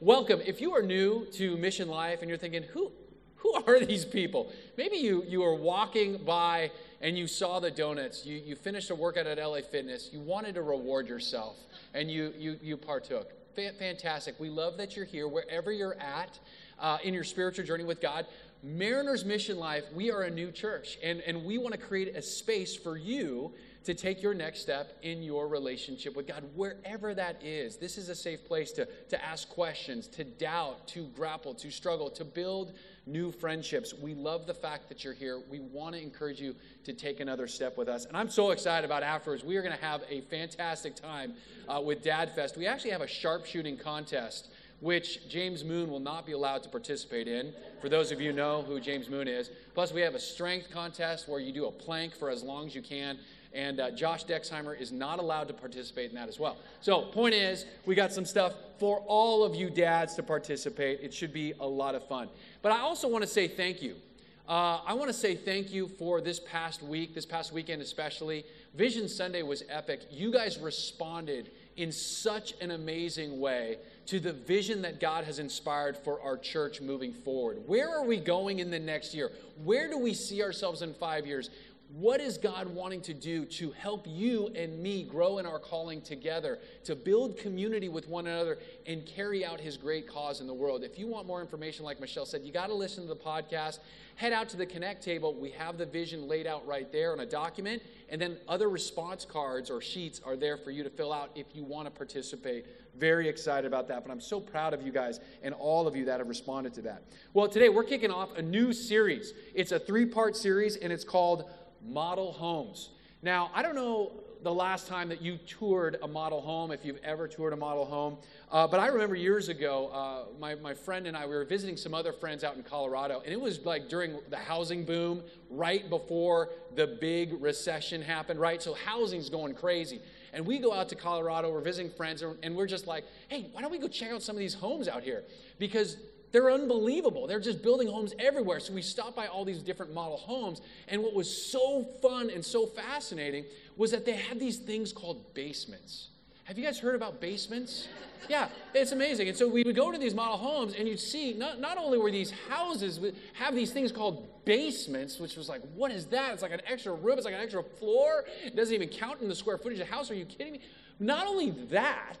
welcome. If you are new to Mission Life and you're thinking, who, who are these people? Maybe you, you are walking by and you saw the donuts. You, you finished a workout at LA Fitness. You wanted to reward yourself and you, you, you partook. Fantastic. We love that you're here wherever you're at uh, in your spiritual journey with God. Mariners Mission Life, we are a new church, and, and we want to create a space for you to take your next step in your relationship with God, wherever that is. This is a safe place to, to ask questions, to doubt, to grapple, to struggle, to build new friendships. We love the fact that you're here. We want to encourage you to take another step with us. And I'm so excited about afterwards. We are going to have a fantastic time uh, with Dad Fest. We actually have a sharpshooting contest which James Moon will not be allowed to participate in. For those of you know who James Moon is. Plus, we have a strength contest where you do a plank for as long as you can. And uh, Josh Dexheimer is not allowed to participate in that as well. So, point is, we got some stuff for all of you dads to participate. It should be a lot of fun. But I also want to say thank you. Uh, I want to say thank you for this past week, this past weekend especially. Vision Sunday was epic. You guys responded in such an amazing way to the vision that God has inspired for our church moving forward. Where are we going in the next year? Where do we see ourselves in five years? What is God wanting to do to help you and me grow in our calling together, to build community with one another, and carry out His great cause in the world? If you want more information, like Michelle said, you got to listen to the podcast. Head out to the Connect table. We have the vision laid out right there on a document, and then other response cards or sheets are there for you to fill out if you want to participate. Very excited about that, but I'm so proud of you guys and all of you that have responded to that. Well, today we're kicking off a new series. It's a three part series, and it's called model homes. Now, I don't know the last time that you toured a model home, if you've ever toured a model home, uh, but I remember years ago, uh, my, my friend and I, we were visiting some other friends out in Colorado, and it was like during the housing boom, right before the big recession happened, right? So housing's going crazy. And we go out to Colorado, we're visiting friends, and we're just like, hey, why don't we go check out some of these homes out here? Because they're unbelievable. They're just building homes everywhere. So we stopped by all these different model homes. And what was so fun and so fascinating was that they had these things called basements. Have you guys heard about basements? Yeah, it's amazing. And so we would go to these model homes, and you'd see not, not only were these houses have these things called basements, which was like, what is that? It's like an extra room, it's like an extra floor. It doesn't even count in the square footage of the house. Are you kidding me? Not only that,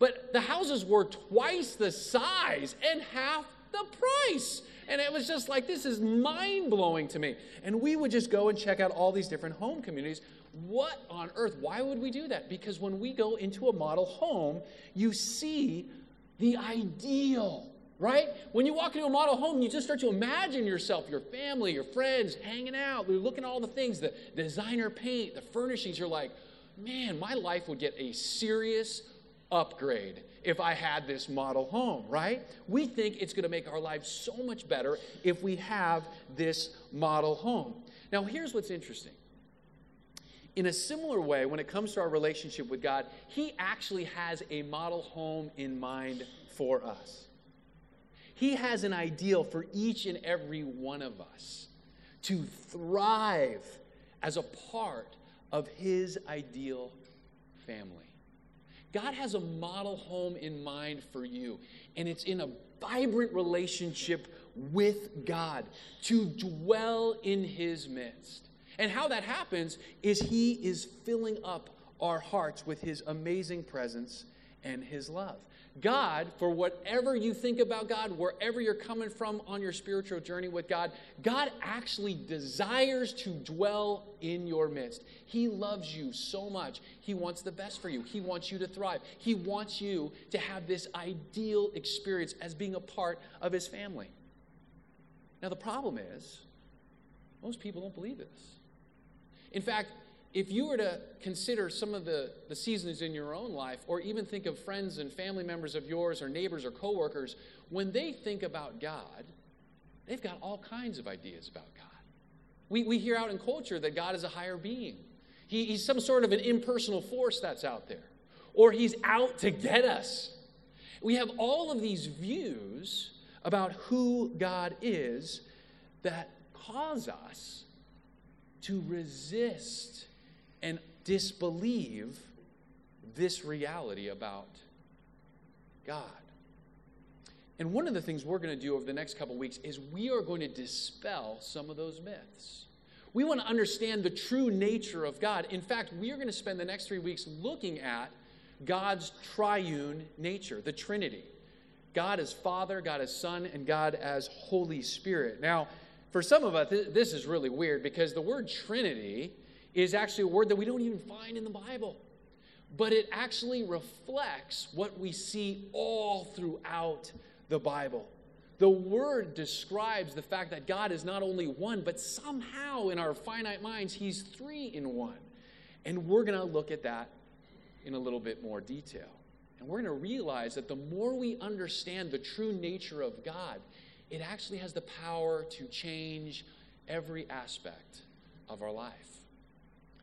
but the houses were twice the size and half the price. And it was just like, this is mind blowing to me. And we would just go and check out all these different home communities. What on earth? Why would we do that? Because when we go into a model home, you see the ideal right? When you walk into a model home, you just start to imagine yourself, your family, your friends hanging out. You're looking at all the things, the designer paint, the furnishings. You're like, man, my life would get a serious upgrade if I had this model home, right? We think it's going to make our lives so much better if we have this model home. Now, here's what's interesting. In a similar way, when it comes to our relationship with God, He actually has a model home in mind for us. He has an ideal for each and every one of us to thrive as a part of His ideal family. God has a model home in mind for you, and it's in a vibrant relationship with God to dwell in His midst. And how that happens is He is filling up our hearts with His amazing presence and His love. God, for whatever you think about God, wherever you're coming from on your spiritual journey with God, God actually desires to dwell in your midst. He loves you so much. He wants the best for you. He wants you to thrive. He wants you to have this ideal experience as being a part of His family. Now, the problem is, most people don't believe this. In fact, if you were to consider some of the, the seasons in your own life, or even think of friends and family members of yours, or neighbors or coworkers, when they think about God, they've got all kinds of ideas about God. We, we hear out in culture that God is a higher being, he, He's some sort of an impersonal force that's out there, or He's out to get us. We have all of these views about who God is that cause us to resist and disbelieve this reality about God. And one of the things we're going to do over the next couple weeks is we are going to dispel some of those myths. We want to understand the true nature of God. In fact, we are going to spend the next three weeks looking at God's triune nature, the Trinity. God as Father, God as Son, and God as Holy Spirit. Now, for some of us, this is really weird because the word Trinity is actually a word that we don't even find in the Bible. But it actually reflects what we see all throughout the Bible. The word describes the fact that God is not only one, but somehow in our finite minds, He's three in one. And we're going to look at that in a little bit more detail. And we're going to realize that the more we understand the true nature of God, it actually has the power to change every aspect of our life.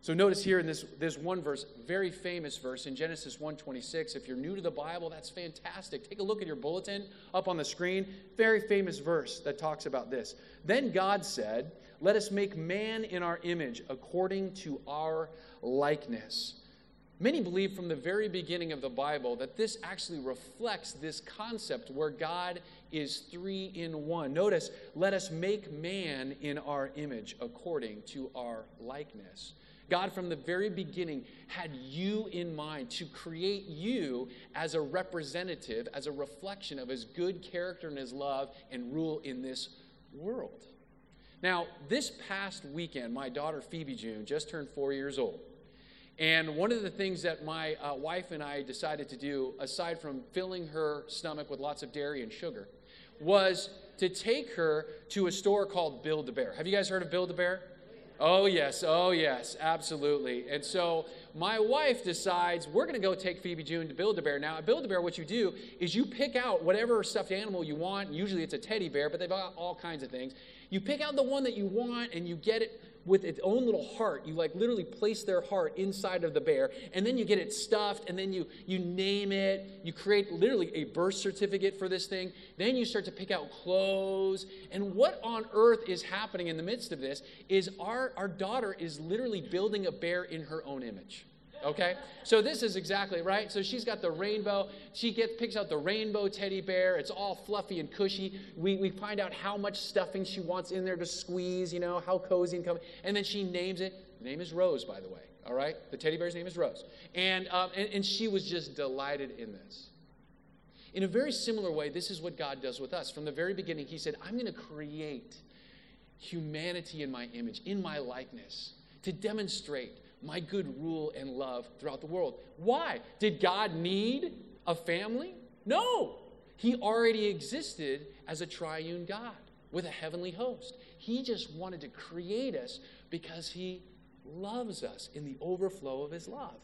So notice here in this, this one verse, very famous verse in Genesis 1:26. If you're new to the Bible, that's fantastic. Take a look at your bulletin up on the screen. Very famous verse that talks about this. Then God said, "Let us make man in our image, according to our likeness." Many believe from the very beginning of the Bible that this actually reflects this concept where God is three in one. Notice, let us make man in our image according to our likeness. God, from the very beginning, had you in mind to create you as a representative, as a reflection of his good character and his love and rule in this world. Now, this past weekend, my daughter Phoebe June just turned four years old. And one of the things that my uh, wife and I decided to do, aside from filling her stomach with lots of dairy and sugar, was to take her to a store called Build a Bear. Have you guys heard of Build a Bear? Oh, yes. Oh, yes. Absolutely. And so my wife decides we're going to go take Phoebe June to Build a Bear. Now, at Build a Bear, what you do is you pick out whatever stuffed animal you want. Usually it's a teddy bear, but they've got all kinds of things. You pick out the one that you want and you get it with its own little heart. You like literally place their heart inside of the bear, and then you get it stuffed, and then you you name it. You create literally a birth certificate for this thing. Then you start to pick out clothes. And what on earth is happening in the midst of this is our, our daughter is literally building a bear in her own image. Okay? So this is exactly right. So she's got the rainbow. She gets picks out the rainbow teddy bear. It's all fluffy and cushy. We, we find out how much stuffing she wants in there to squeeze, you know, how cozy and comfy. And then she names it. The name is Rose, by the way. All right? The teddy bear's name is Rose. And, um, and, and she was just delighted in this. In a very similar way, this is what God does with us. From the very beginning, He said, I'm going to create humanity in my image, in my likeness, to demonstrate my good rule and love throughout the world. Why? Did God need a family? No. He already existed as a triune God with a heavenly host. He just wanted to create us because He loves us in the overflow of His love.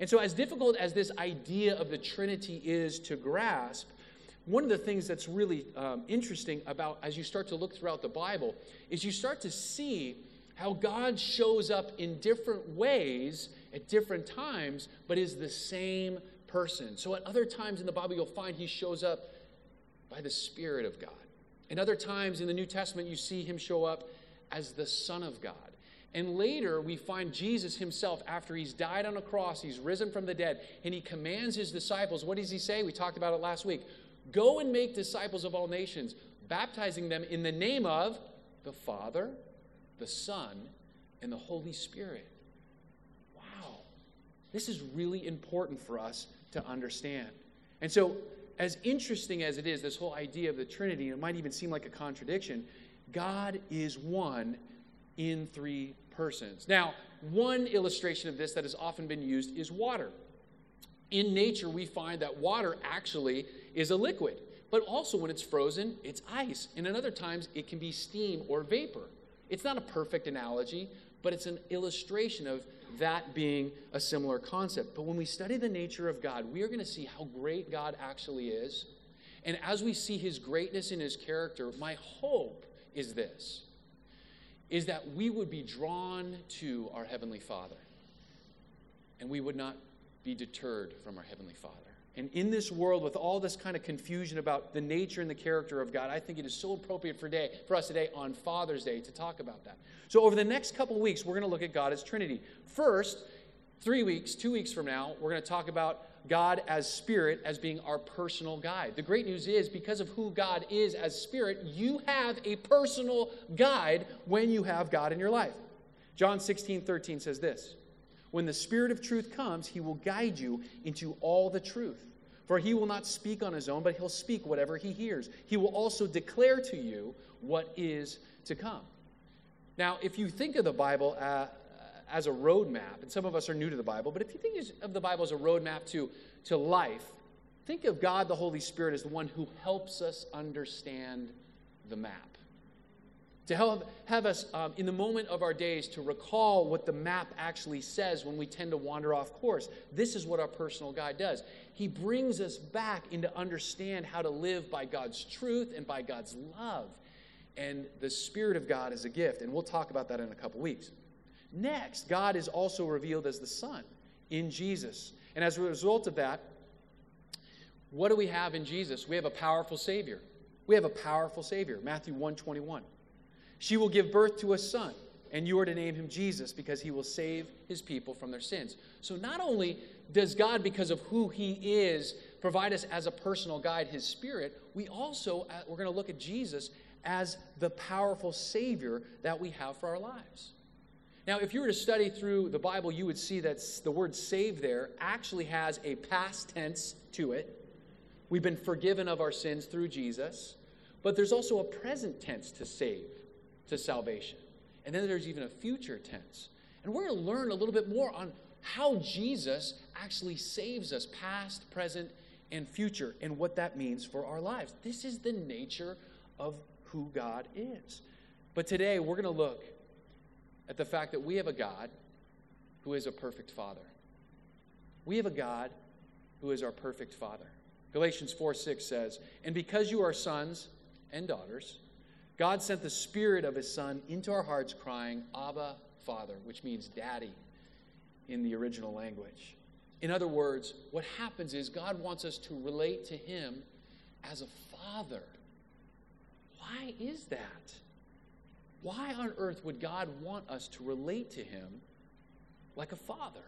And so, as difficult as this idea of the Trinity is to grasp, one of the things that's really um, interesting about as you start to look throughout the Bible is you start to see how God shows up in different ways at different times, but is the same person. So at other times in the Bible, you'll find he shows up by the Spirit of God. And other times in the New Testament, you see him show up as the Son of God. And later, we find Jesus himself, after he's died on a cross, he's risen from the dead, and he commands his disciples. What does he say? We talked about it last week. Go and make disciples of all nations, baptizing them in the name of the Father, the Son, and the Holy Spirit. Wow. This is really important for us to understand. And so, as interesting as it is, this whole idea of the Trinity, it might even seem like a contradiction. God is one in three persons. Now, one illustration of this that has often been used is water. In nature, we find that water actually is a liquid, but also when it's frozen, it's ice. And in other times, it can be steam or vapor. It's not a perfect analogy, but it's an illustration of that being a similar concept. But when we study the nature of God, we are going to see how great God actually is. And as we see his greatness in his character, my hope is this is that we would be drawn to our heavenly Father and we would not be deterred from our heavenly Father. And in this world, with all this kind of confusion about the nature and the character of God, I think it is so appropriate for, day, for us today on Father's Day to talk about that. So, over the next couple weeks, we're going to look at God as Trinity. First, three weeks, two weeks from now, we're going to talk about God as spirit as being our personal guide. The great news is because of who God is as spirit, you have a personal guide when you have God in your life. John 16, 13 says this When the Spirit of truth comes, he will guide you into all the truth. For he will not speak on his own, but he'll speak whatever he hears. He will also declare to you what is to come. Now, if you think of the Bible uh, as a roadmap, and some of us are new to the Bible, but if you think of the Bible as a roadmap to, to life, think of God the Holy Spirit as the one who helps us understand the map. To help have us um, in the moment of our days to recall what the map actually says when we tend to wander off course. This is what our personal guide does. He brings us back into understand how to live by God's truth and by God's love. And the Spirit of God is a gift, and we'll talk about that in a couple weeks. Next, God is also revealed as the Son in Jesus. And as a result of that, what do we have in Jesus? We have a powerful Savior. We have a powerful Savior. Matthew 121. She will give birth to a son, and you are to name him Jesus because he will save his people from their sins. So not only does God, because of who he is, provide us as a personal guide, his spirit, we also, uh, we're going to look at Jesus as the powerful Savior that we have for our lives. Now, if you were to study through the Bible, you would see that the word save there actually has a past tense to it. We've been forgiven of our sins through Jesus, but there's also a present tense to save, to salvation. And then there's even a future tense. And we're going to learn a little bit more on how Jesus actually saves us, past, present, and future, and what that means for our lives. This is the nature of who God is. But today, we're going to look at the fact that we have a God who is a perfect Father. We have a God who is our perfect Father. Galatians 4 6 says, And because you are sons and daughters, God sent the Spirit of His Son into our hearts, crying, Abba, Father, which means daddy in the original language. In other words, what happens is God wants us to relate to Him as a father. Why is that? Why on earth would God want us to relate to Him like a father?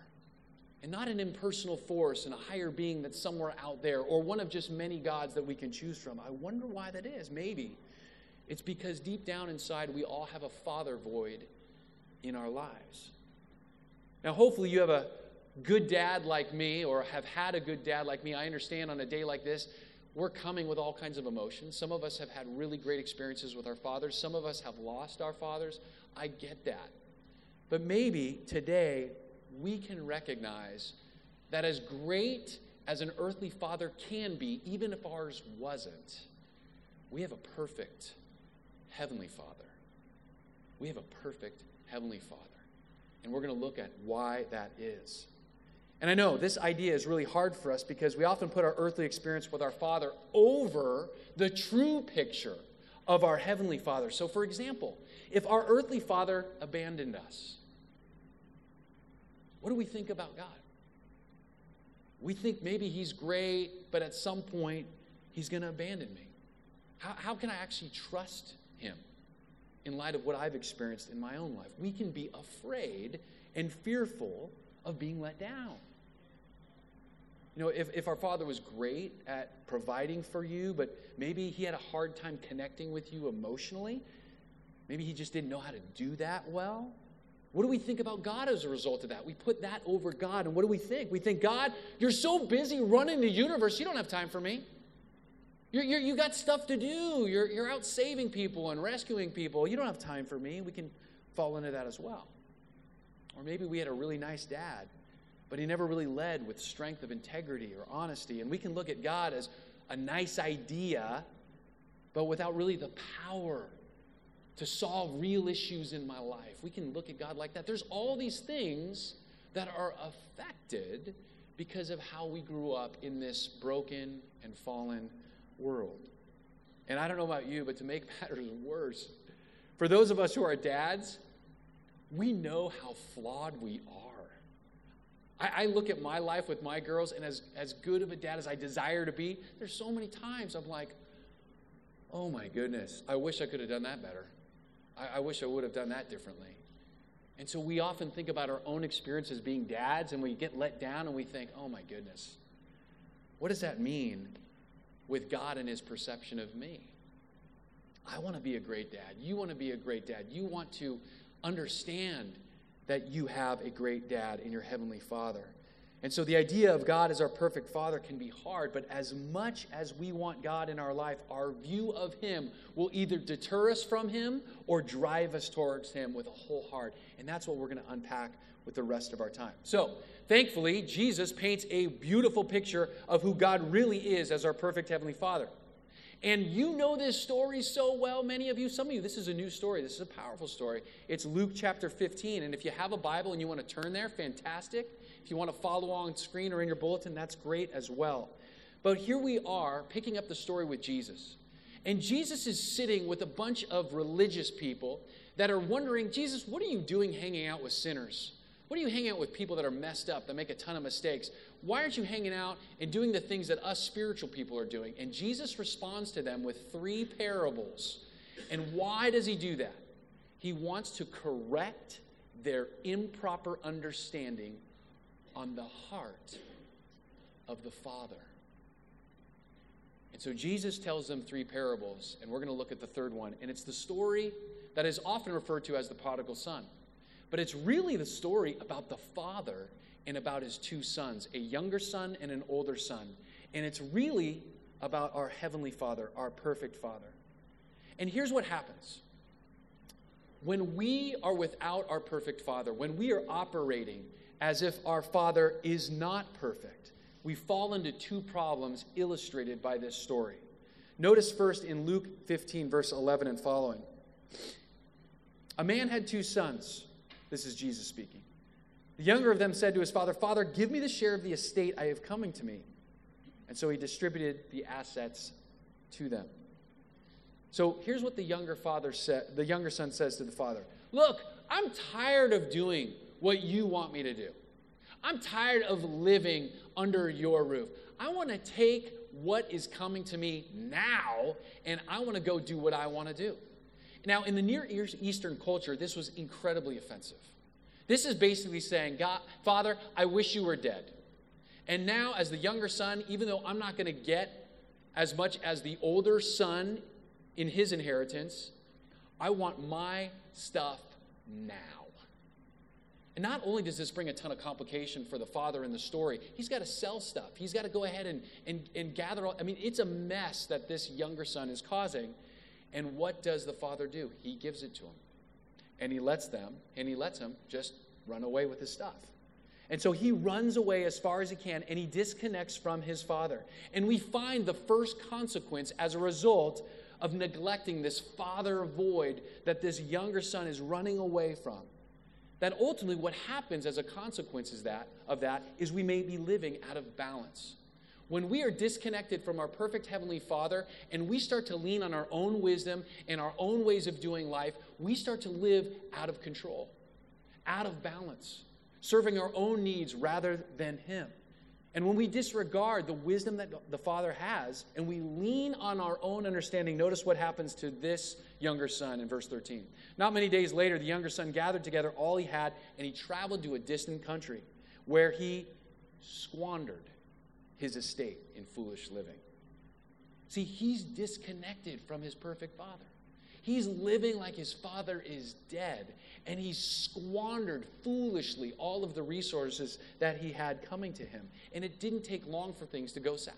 And not an impersonal force and a higher being that's somewhere out there or one of just many gods that we can choose from. I wonder why that is. Maybe it's because deep down inside we all have a father void in our lives. Now, hopefully, you have a good dad like me or have had a good dad like me. I understand on a day like this, we're coming with all kinds of emotions. Some of us have had really great experiences with our fathers, some of us have lost our fathers. I get that. But maybe today we can recognize that as great as an earthly father can be, even if ours wasn't, we have a perfect heavenly father. We have a perfect heavenly father. And we're going to look at why that is. And I know this idea is really hard for us because we often put our earthly experience with our Father over the true picture of our Heavenly Father. So, for example, if our earthly Father abandoned us, what do we think about God? We think maybe He's great, but at some point He's going to abandon me. How, how can I actually trust Him in light of what I've experienced in my own life? We can be afraid and fearful of being let down. You know, if, if our father was great at providing for you, but maybe he had a hard time connecting with you emotionally, maybe he just didn't know how to do that well. What do we think about God as a result of that? We put that over God, and what do we think? We think, God, you're so busy running the universe, you don't have time for me. You're, you're, you got stuff to do. You're, you're out saving people and rescuing people. You don't have time for me. We can fall into that as well. Or maybe we had a really nice dad but he never really led with strength of integrity or honesty. And we can look at God as a nice idea, but without really the power to solve real issues in my life. We can look at God like that. There's all these things that are affected because of how we grew up in this broken and fallen world. And I don't know about you, but to make matters worse, for those of us who are dads, we know how flawed we are. I, I, look at my life with my girls, and as, as good of a dad as I desire to be, there's so many times I'm like, oh my goodness, I wish I could have done that better. I, I wish I would have done that differently. And so we often think about our own experiences being dads, and we get let down, and we think, oh my goodness, what does that mean with God and his perception of me? I want to be a great dad. You want to be a great dad. You want to understand that you have a great dad in your heavenly father. And so the idea of God as our perfect father can be hard, but as much as we want God in our life, our view of him will either deter us from him or drive us towards him with a whole heart. And that's what we're going to unpack with the rest of our time. So, thankfully, Jesus paints a beautiful picture of who God really is as our perfect heavenly father. And you know this story so well, many of you. Some of you, this is a new story. This is a powerful story. It's Luke chapter 15. And if you have a Bible and you want to turn there, fantastic. If you want to follow on screen or in your bulletin, that's great as well. But here we are picking up the story with Jesus. And Jesus is sitting with a bunch of religious people that are wondering, Jesus, what are you doing hanging out with sinners? What are you hanging out with people that are messed up, that make a ton of mistakes? Why aren't you hanging out and doing the things that us spiritual people are doing? And Jesus responds to them with three parables. And why does he do that? He wants to correct their improper understanding on the heart of the Father. And so Jesus tells them three parables, and we're going to look at the third one. And it's the story that is often referred to as the prodigal son. But it's really the story about the father and about his two sons, a younger son and an older son. And it's really about our heavenly father, our perfect father. And here's what happens when we are without our perfect father, when we are operating as if our father is not perfect, we fall into two problems illustrated by this story. Notice first in Luke 15, verse 11 and following. A man had two sons. This is Jesus speaking. The younger of them said to his father, Father, give me the share of the estate I have coming to me. And so he distributed the assets to them. So here's what the younger father said, the younger son says to the father. Look, I'm tired of doing what you want me to do. I'm tired of living under your roof. I want to take what is coming to me now and I want to go do what I want to do. Now, in the Near Eastern culture, this was incredibly offensive. This is basically saying, God, Father, I wish you were dead. And now, as the younger son, even though I'm not going to get as much as the older son in his inheritance, I want my stuff now. And not only does this bring a ton of complication for the father in the story, he's got to sell stuff. He's got to go ahead and, and, and gather all. I mean, it's a mess that this younger son is causing. And what does the father do? He gives it to him. And he lets them, and he lets him just run away with his stuff. And so he runs away as far as he can and he disconnects from his father. And we find the first consequence as a result of neglecting this father void that this younger son is running away from. That ultimately, what happens as a consequence is that, of that is we may be living out of balance. When we are disconnected from our perfect Heavenly Father and we start to lean on our own wisdom and our own ways of doing life, we start to live out of control, out of balance, serving our own needs rather than Him. And when we disregard the wisdom that the Father has and we lean on our own understanding, notice what happens to this younger son in verse 13. Not many days later, the younger son gathered together all he had and he traveled to a distant country where he squandered his estate in foolish living. See, he's disconnected from his perfect father. He's living like his father is dead, and he's squandered foolishly all of the resources that he had coming to him. And it didn't take long for things to go south.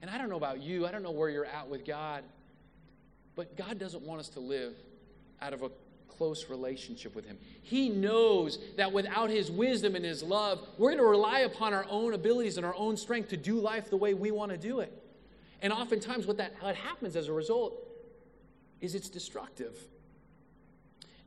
And I don't know about you, I don't know where you're at with God, but God doesn't want us to live out of a close relationship with Him. He knows that without His wisdom and His love, we're going to rely upon our own abilities and our own strength to do life the way we want to do it. And oftentimes, what that what happens as a result is it's destructive.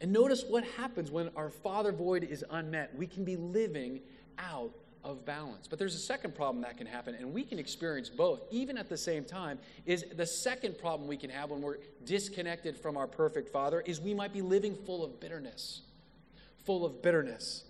And notice what happens when our father void is unmet. We can be living out of balance. But there's a second problem that can happen, and we can experience both, even at the same time. Is the second problem we can have when we're disconnected from our perfect Father is we might be living full of bitterness. Full of bitterness.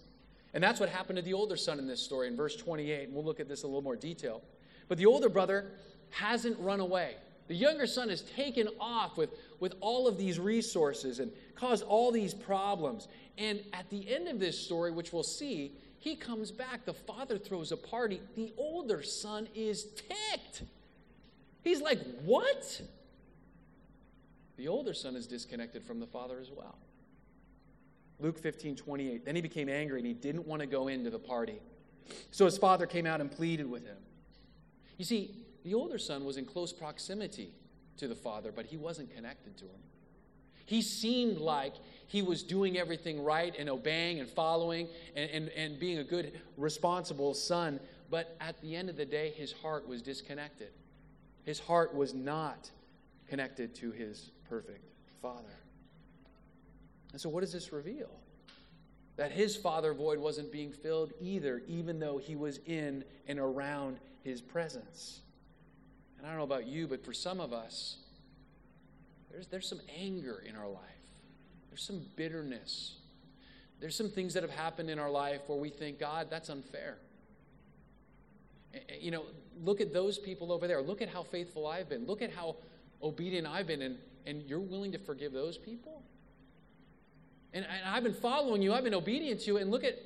And that's what happened to the older son in this story in verse 28. And we'll look at this in a little more detail. But the older brother hasn't run away. The younger son has taken off with, with all of these resources and caused all these problems. And at the end of this story, which we'll see, He comes back. The father throws a party. The older son is ticked. He's like, What? The older son is disconnected from the father as well. Luke 15, 28. Then he became angry and he didn't want to go into the party. So his father came out and pleaded with him. You see, the older son was in close proximity to the father, but he wasn't connected to him. He seemed like he was doing everything right and obeying and following and, and, and being a good, responsible son, but at the end of the day, his heart was disconnected. His heart was not connected to his perfect father. And so, what does this reveal? That his father void wasn't being filled either, even though he was in and around his presence. And I don't know about you, but for some of us, there's, there's some anger in our life, there's some bitterness. There's some things that have happened in our life where we think, God, that's unfair. You know, look at those people over there. Look at how faithful I've been. Look at how obedient I've been. And, and you're willing to forgive those people? And, and I've been following you, I've been obedient to you, and look at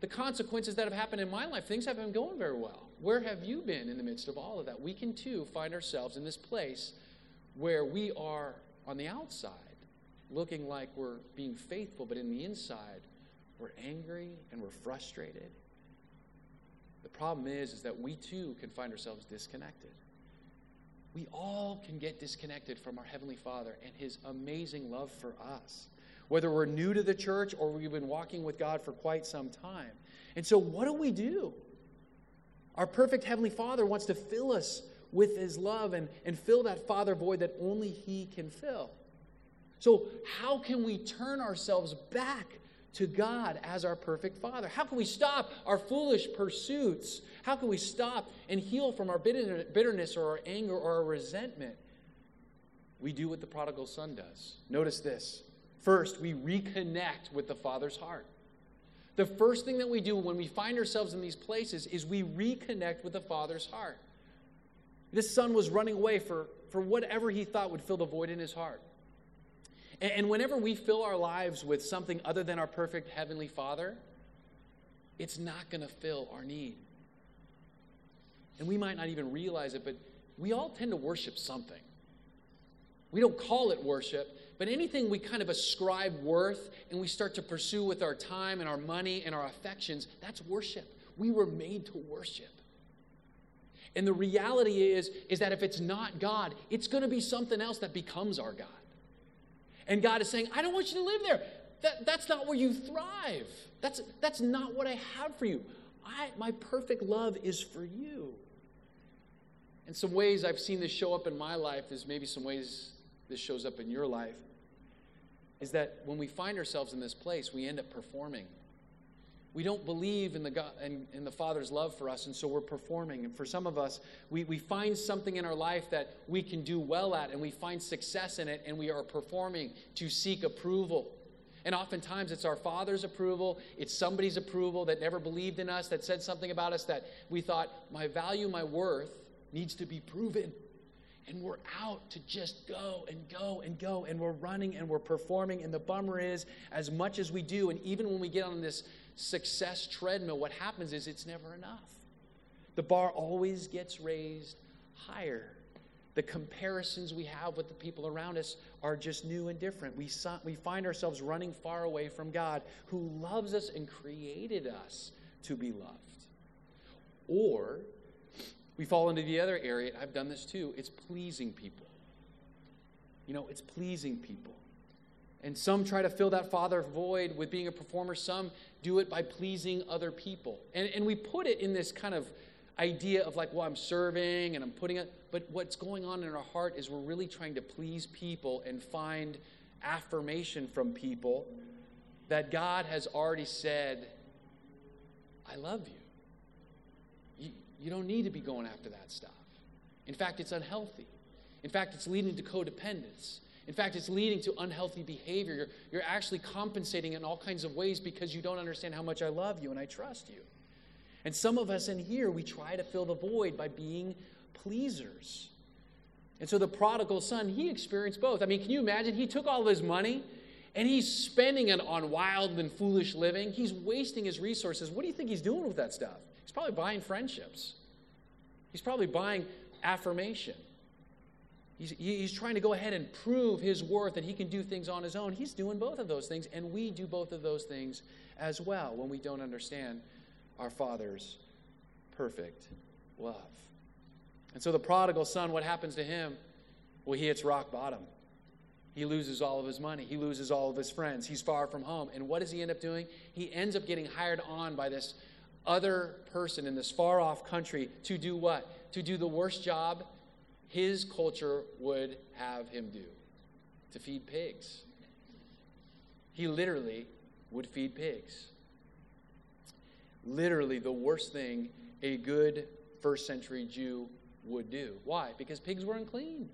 the consequences that have happened in my life. Things haven't been going very well. Where have you been in the midst of all of that? We can too find ourselves in this place where we are on the outside looking like we're being faithful, but in the inside, we're angry and we're frustrated. The problem is, is that we too can find ourselves disconnected. We all can get disconnected from our Heavenly Father and His amazing love for us, whether we're new to the church or we've been walking with God for quite some time. And so, what do we do? Our perfect Heavenly Father wants to fill us with His love and, and fill that Father void that only He can fill. So, how can we turn ourselves back to God as our perfect Father? How can we stop our foolish pursuits? How can we stop and heal from our bitterness or our anger or our resentment? We do what the prodigal son does. Notice this. First, we reconnect with the Father's heart. The first thing that we do when we find ourselves in these places is we reconnect with the Father's heart. This son was running away for, for whatever he thought would fill the void in his heart. And, and whenever we fill our lives with something other than our perfect Heavenly Father, it's not going to fill our need. And we might not even realize it, but we all tend to worship something. We don't call it worship, but anything we kind of ascribe worth and we start to pursue with our time and our money and our affections, that's worship. We were made to worship. And the reality is, is that if it's not God, it's going to be something else that becomes our God. And God is saying, I don't want you to live there. That, that's not where you thrive. That's, that's not what I have for you. I, my perfect love is for you. In some ways, I've seen this show up in my life. There's maybe some ways this shows up in your life. Is that when we find ourselves in this place, we end up performing. We don't believe in the, God, in, in the Father's love for us, and so we're performing. And for some of us, we, we find something in our life that we can do well at, and we find success in it, and we are performing to seek approval. And oftentimes it's our Father's approval, it's somebody's approval that never believed in us, that said something about us that we thought, my value, my worth needs to be proven. And we're out to just go and go and go, and we're running and we're performing. And the bummer is, as much as we do, and even when we get on this success treadmill, what happens is it's never enough. The bar always gets raised higher. The comparisons we have with the people around us are just new and different. We, we find ourselves running far away from God who loves us and created us to be loved. Or we fall into the other area, I've done this too, it's pleasing people. You know, it's pleasing people. And some try to fill that father void with being a performer. Some do it by pleasing other people. And, and we put it in this kind of idea of like, well, I'm serving and I'm putting it. But what's going on in our heart is we're really trying to please people and find affirmation from people that God has already said, I love you. you. You don't need to be going after that stuff. In fact, it's unhealthy. In fact, it's leading to codependence. In fact, it's leading to unhealthy behavior. You're, you're actually compensating in all kinds of ways because you don't understand how much I love you and I trust you. And some of us in here, we try to fill the void by being pleasers. And so the prodigal son, he experienced both. I mean, can you imagine? He took all of his money and he's spending it on wild and foolish living. He's wasting his resources. What do you think he's doing with that stuff? He's probably buying friendships, he's probably buying affirmation. He's, he's trying to go ahead and prove his worth that he can do things on his own. He's doing both of those things, and we do both of those things as well when we don't understand our Father's perfect love. And so the prodigal son, what happens to him? Well, he hits rock bottom. He loses all of his money. He loses all of his friends. He's far from home. And what does he end up doing? He ends up getting hired on by this other person in this far off country to do what? To do the worst job his culture would have him do to feed pigs. He literally would feed pigs. Literally, the worst thing a good first century Jew would do. Why? Because pigs were unclean.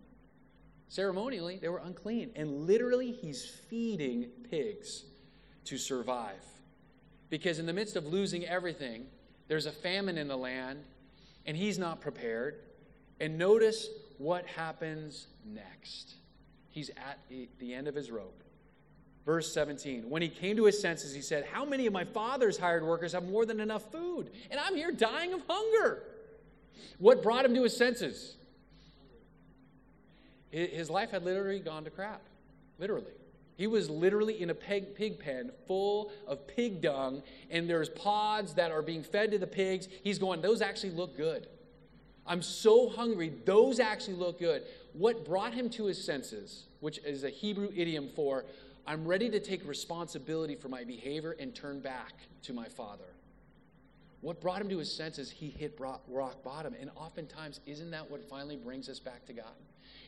Ceremonially, they were unclean. And literally, he's feeding pigs to survive. Because in the midst of losing everything, there's a famine in the land, and he's not prepared. And notice what happens next. He's at the end of his rope. Verse 17 When he came to his senses, he said, How many of my father's hired workers have more than enough food? And I'm here dying of hunger. What brought him to his senses? His life had literally gone to crap. Literally. He was literally in a pig, pen full of pig dung, and there's pods that are being fed to the pigs. He's going, Those actually look good. I'm so hungry. Those actually look good. What brought him to his senses, which is a Hebrew idiom for, I'm ready to take responsibility for my behavior and turn back to my father. What brought him to his senses, he hit rock bottom. And oftentimes, isn't that what finally brings us back to God?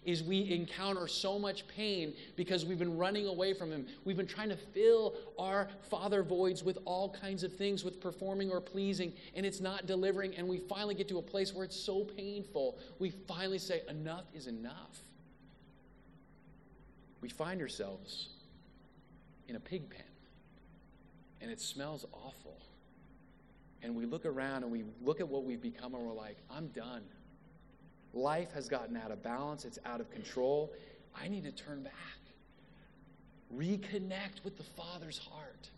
Is we encounter so much pain because we've been running away from Him. We've been trying to fill our Father voids with all kinds of things, with performing or pleasing, and it's not delivering. And we finally get to a place where it's so painful, we finally say, Enough is enough. We find ourselves in a pig pen, and it smells awful. And we look around and we look at what we've become, and we're like, I'm done. Life has gotten out of balance, it's out of control. I need to turn back. Reconnect with the Father's heart.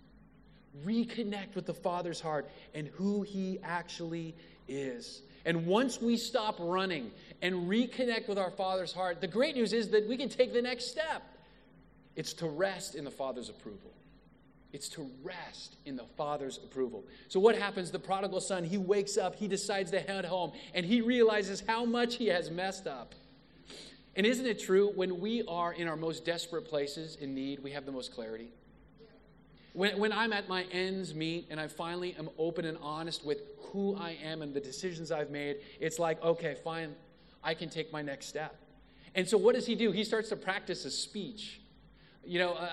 Reconnect with the Father's heart and who He actually is. And once we stop running and reconnect with our Father's heart, the great news is that we can take the next step. It's to rest in the Father's approval. It's to rest in the Father's approval. So, what happens? The prodigal son, he wakes up, he decides to head home, and he realizes how much he has messed up. And isn't it true? When we are in our most desperate places in need, we have the most clarity. When, when I'm at my ends meet and I finally am open and honest with who I am and the decisions I've made, it's like, okay, fine, I can take my next step. And so, what does he do? He starts to practice a speech. You know, uh,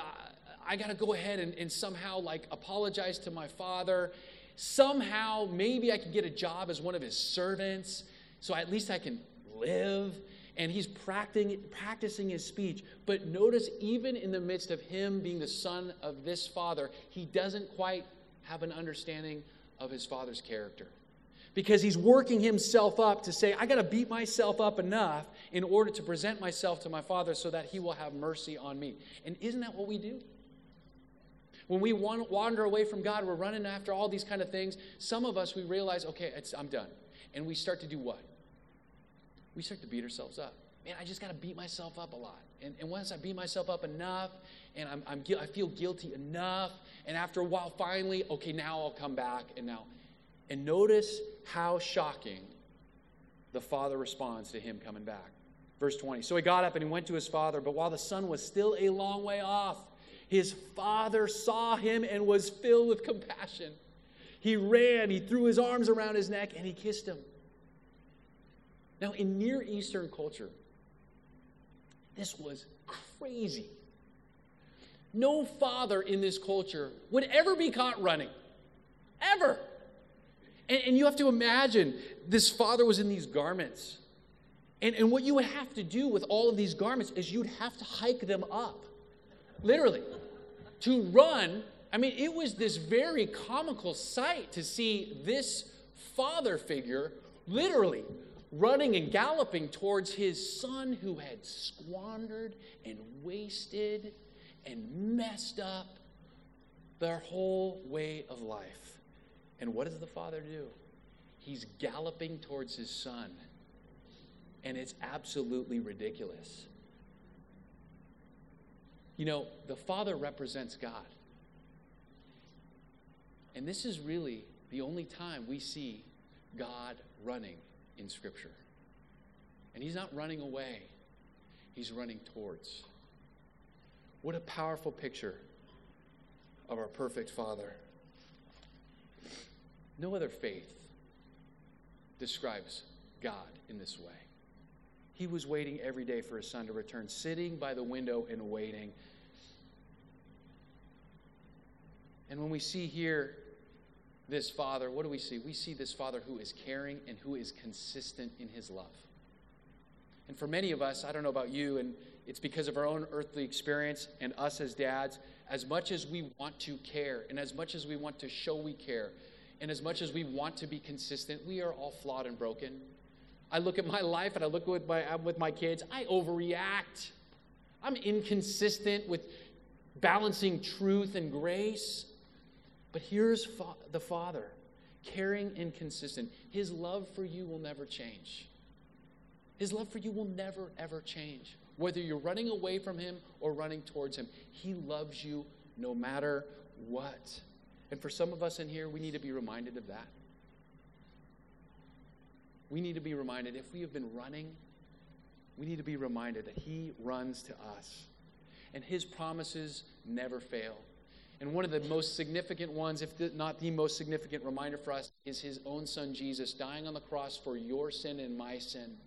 I got to go ahead and, and somehow like apologize to my father. Somehow, maybe I can get a job as one of his servants so at least I can live. And he's practicing, practicing his speech. But notice, even in the midst of him being the son of this father, he doesn't quite have an understanding of his father's character because he's working himself up to say, I got to beat myself up enough in order to present myself to my father so that he will have mercy on me. And isn't that what we do? When we wander away from God, we're running after all these kind of things. Some of us, we realize, okay, I'm done. And we start to do what? We start to beat ourselves up. Man, I just got to beat myself up a lot. And, and once I beat myself up enough, and I'm, I'm, I feel guilty enough, and after a while, finally, okay, now I'll come back. And now, and notice how shocking the father responds to him coming back. Verse 20. So he got up and he went to his father, but while the son was still a long way off, his father saw him and was filled with compassion. He ran, he threw his arms around his neck, and he kissed him. Now, in Near Eastern culture, this was crazy. No father in this culture would ever be caught running. Ever. And, and, you have to imagine this father was in these garments. And, and what you would have to do with all of these garments is you'd have to hike them up. Literally. To run, I mean, it was this very comical sight to see this father figure literally running and galloping towards his son who had squandered and wasted and messed up their whole way of life. And what does the father do? He's galloping towards his son. And it's absolutely ridiculous. You know, the father represents God. And this is really the only time we see God running in Scripture. And he's not running away, he's running towards. What a powerful picture of our perfect Father. No other faith describes God in this way. He was waiting every day for his son to return, sitting by the window and waiting. And when we see here this father, what do we see? We see this father who is caring and who is consistent in his love. And for many of us, I don't know about you, and it's because of our own earthly experience and us as dads, as much as we want to care and as much as we want to show we care and as much as we want to be consistent, we are all flawed and broken. I look at my life and I look with my, I'm with my kids, I overreact. I'm inconsistent with balancing truth and grace. But here's fa- the Father, caring and consistent. His love for you will never change. His love for you will never, ever change. Whether you're running away from Him or running towards Him, He loves you no matter what. And for some of us in here, we need to be reminded of that. We need to be reminded if we have been running, we need to be reminded that He runs to us. And His promises never fail. And one of the most significant ones, if not the most significant reminder for us, is His own Son Jesus dying on the cross for your sin and my sin.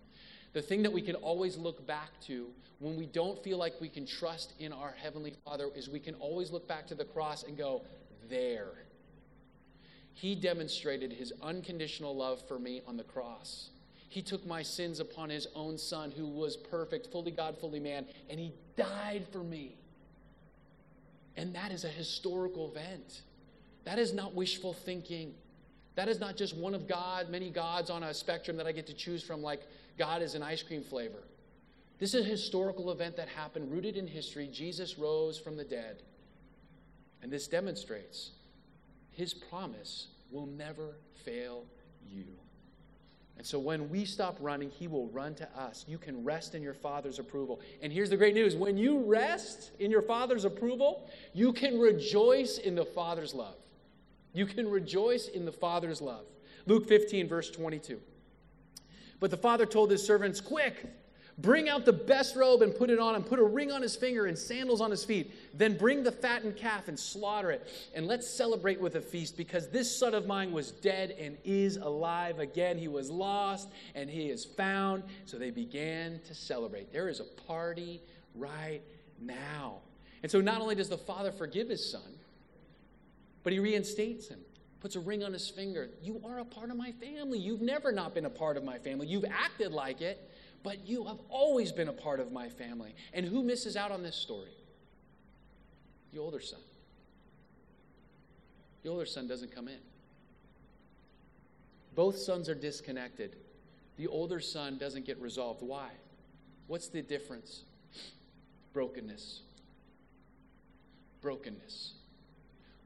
The thing that we can always look back to when we don't feel like we can trust in our Heavenly Father is we can always look back to the cross and go, there. He demonstrated his unconditional love for me on the cross. He took my sins upon his own son, who was perfect, fully God, fully man, and he died for me. And that is a historical event. That is not wishful thinking. That is not just one of God, many gods on a spectrum that I get to choose from, like God is an ice cream flavor. This is a historical event that happened, rooted in history. Jesus rose from the dead. And this demonstrates his promise will never fail you. And so when we stop running, he will run to us. You can rest in your Father's approval. And here's the great news when you rest in your Father's approval, you can rejoice in the Father's love. You can rejoice in the Father's love. Luke 15, verse 22. But the Father told his servants, Quick! Bring out the best robe and put it on him. Put a ring on his finger and sandals on his feet. Then bring the fattened calf and slaughter it. And let's celebrate with a feast because this son of mine was dead and is alive again. He was lost and he is found. So they began to celebrate. There is a party right now. And so not only does the father forgive his son, but he reinstates him puts a ring on his finger. You are a part of my family. You've never not been a part of my family. You've acted like it, but you have always been a part of my family. And who misses out on this story? The older son. The older son doesn't come in. Both sons are disconnected. The older son doesn't get resolved. Why? What's the difference? Brokenness. Brokenness.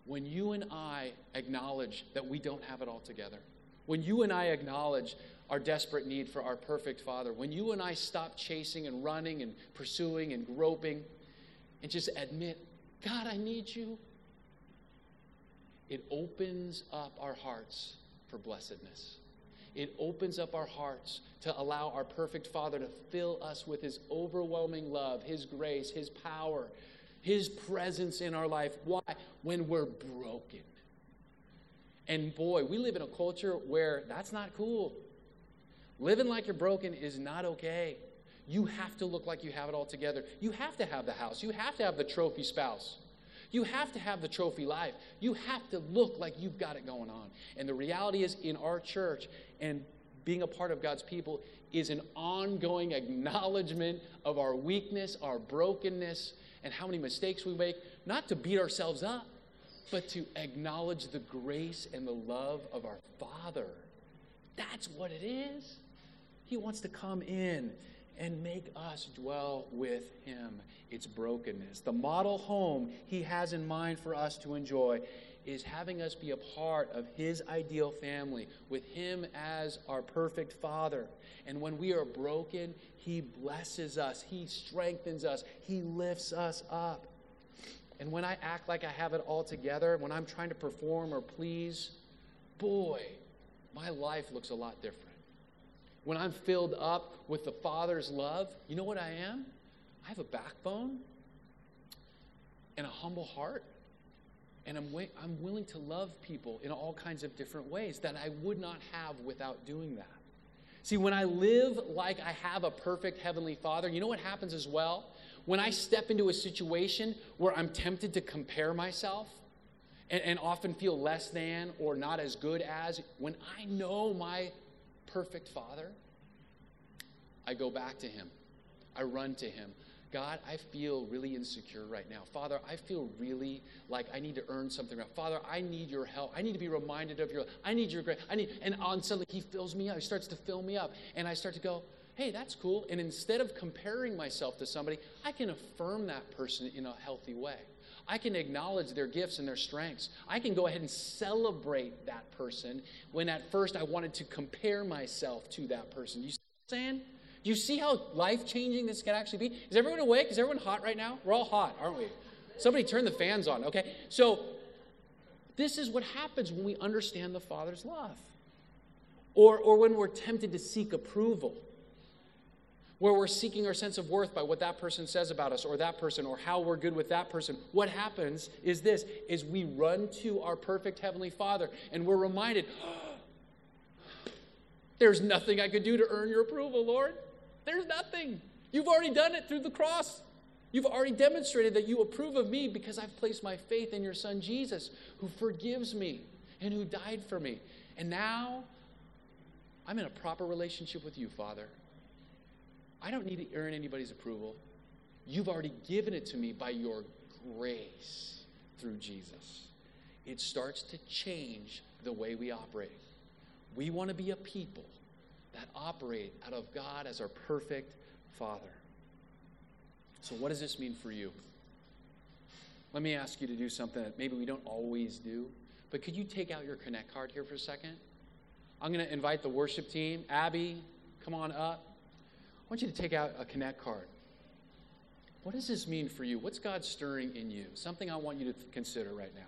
When you and I acknowledge that we don't have it all together, when you and I acknowledge our desperate need for our perfect Father, when you and I stop chasing and running and pursuing and groping and just admit, God, I need you, it opens up our hearts for blessedness. It opens up our hearts to allow our perfect Father to fill us with His overwhelming love, His grace, His power, His presence in our life. Why? When we're broken. And boy, we live in a culture where that's not cool. Living like you're broken is not okay. You have to look like you have it all together. You have to have the house. You have to have the trophy spouse. You have to have the trophy life. You have to look like you've got it going on. And the reality is, in our church and being a part of God's people is an ongoing acknowledgement of our weakness, our brokenness, and how many mistakes we make, not to beat ourselves up, but to acknowledge the grace and the love of our Father. That's what it is. He wants to come in and make us dwell with him. It's brokenness. The model home he has in mind for us to enjoy is having us be a part of his ideal family with him as our perfect father. And when we are broken, he blesses us, he strengthens us, he lifts us up. And when I act like I have it all together, when I'm trying to perform or please, boy, my life looks a lot different. When I'm filled up with the Father's love, you know what I am? I have a backbone and a humble heart. And I'm, wa- I'm willing to love people in all kinds of different ways that I would not have without doing that. See, when I live like I have a perfect Heavenly Father, you know what happens as well? When I step into a situation where I'm tempted to compare myself and, and often feel less than or not as good as, when I know my perfect Father, I go back to Him. I run to Him. God, I feel really insecure right now. Father, I feel really like I need to earn something. Father, I need your help. I need to be reminded of your. I need your grace. I need, and on suddenly He fills me up. He starts to fill me up, and I start to go, hey, that's cool. And instead of comparing myself to somebody, I can affirm that person in a healthy way. I can acknowledge their gifts and their strengths. I can go ahead and celebrate that person when at first I wanted to compare myself to that person. You see what I'm saying? You see how life changing this can actually be? Is everyone awake? Is everyone hot right now? We're all hot, aren't we? Somebody turn the fans on, okay? So, this is what happens when we understand the Father's love. Or, or when we're tempted to seek approval where we're seeking our sense of worth by what that person says about us or that person or how we're good with that person. What happens is this is we run to our perfect heavenly father and we're reminded there's nothing i could do to earn your approval lord. There's nothing. You've already done it through the cross. You've already demonstrated that you approve of me because i've placed my faith in your son jesus who forgives me and who died for me. And now i'm in a proper relationship with you father I don't need to earn anybody's approval. You've already given it to me by your grace through Jesus. It starts to change the way we operate. We want to be a people that operate out of God as our perfect Father. So, what does this mean for you? Let me ask you to do something that maybe we don't always do, but could you take out your Connect card here for a second? I'm going to invite the worship team. Abby, come on up. I want you to take out a Connect card. What does this mean for you? What's God stirring in you? Something I want you to consider right now.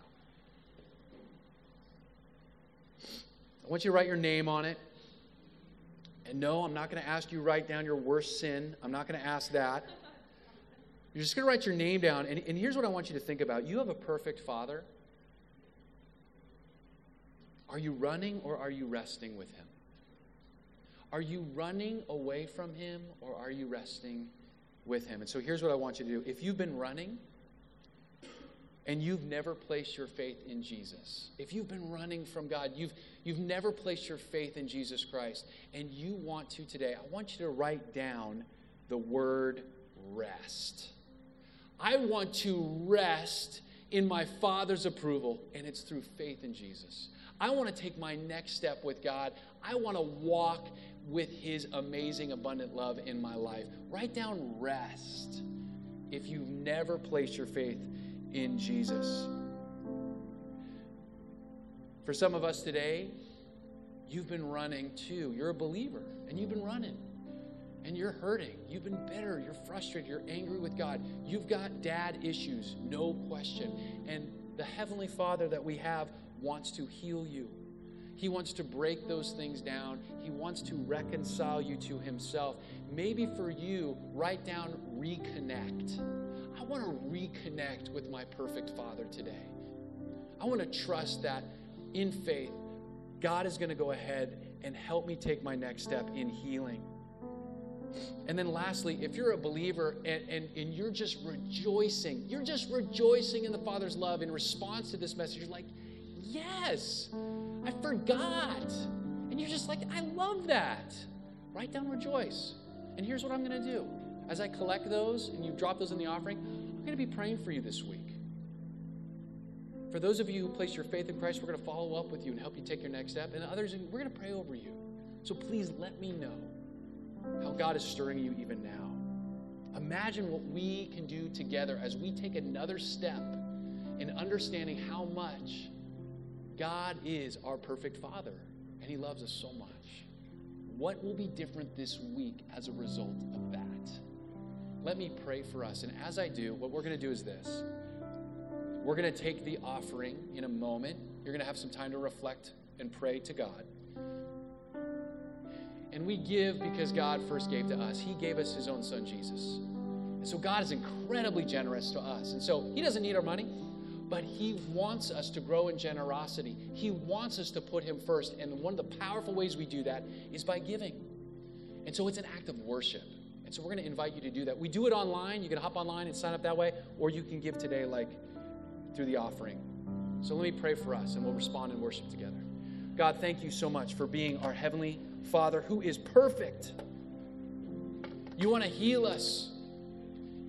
I want you to write your name on it. And no, I'm not going to ask you write down your worst sin. I'm not going to ask that. You're just going to write your name down. And, and here's what I want you to think about you have a perfect father. Are you running or are you resting with him? Are you running away from Him or are you resting with Him? And so here's what I want you to do. If you've been running and you've never placed your faith in Jesus, if you've been running from God, you've, you've never placed your faith in Jesus Christ, and you want to today, I want you to write down the word rest. I want to rest in my Father's approval, and it's through faith in Jesus. I want to take my next step with God. I want to walk with His amazing, abundant love in my life. Write down rest if you've never placed your faith in Jesus. For some of us today, you've been running too. You're a believer and you've been running and you're hurting. You've been bitter. You're frustrated. You're angry with God. You've got dad issues, no question. And the Heavenly Father that we have wants to heal you. He wants to break those things down. He wants to reconcile you to Himself. Maybe for you, write down reconnect. I want to reconnect with my perfect Father today. I want to trust that in faith, God is going to go ahead and help me take my next step in healing. And then, lastly, if you're a believer and, and, and you're just rejoicing, you're just rejoicing in the Father's love in response to this message, you're like, yes, I forgot. And you're just like, I love that. Write down rejoice. And here's what I'm going to do. As I collect those and you drop those in the offering, I'm going to be praying for you this week. For those of you who place your faith in Christ, we're going to follow up with you and help you take your next step. And others, we're going to pray over you. So please let me know. how God is stirring you even now. Imagine what we can do together as we take another step in understanding how much God is our perfect Father and He loves us so much. What will be different this week as a result of that? Let me pray for us. And as I do, what we're going to do is this we're going to take the offering in a moment. You're going to have some time to reflect and pray to God. And we give because God first gave to us. He gave us His own Son, Jesus. And so God is incredibly generous to us. And so He doesn't need our money, but He wants us to grow in generosity. He wants us to put Him first. And one of the powerful ways we do that is by giving. And so it's an act of worship. And so we're going to invite you to do that. We do it online. You can hop online and sign up that way, or you can give today, like through the offering. So let me pray for us, and we'll respond in worship together. God, thank you so much for being our Heavenly Father who is perfect. You want to heal us,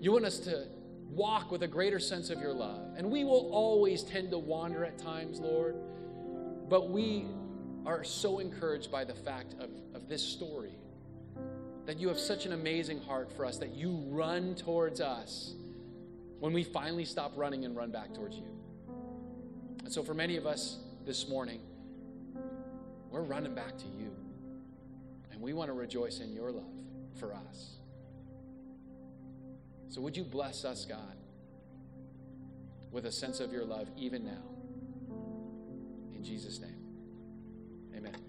you want us to walk with a greater sense of your love. And we will always tend to wander at times, Lord, but we are so encouraged by the fact of, of this story that you have such an amazing heart for us, that you run towards us when we finally stop running and run back towards you. And so, for many of us this morning, we're running back to you. And we want to rejoice in your love for us. So, would you bless us, God, with a sense of your love even now? In Jesus' name, amen.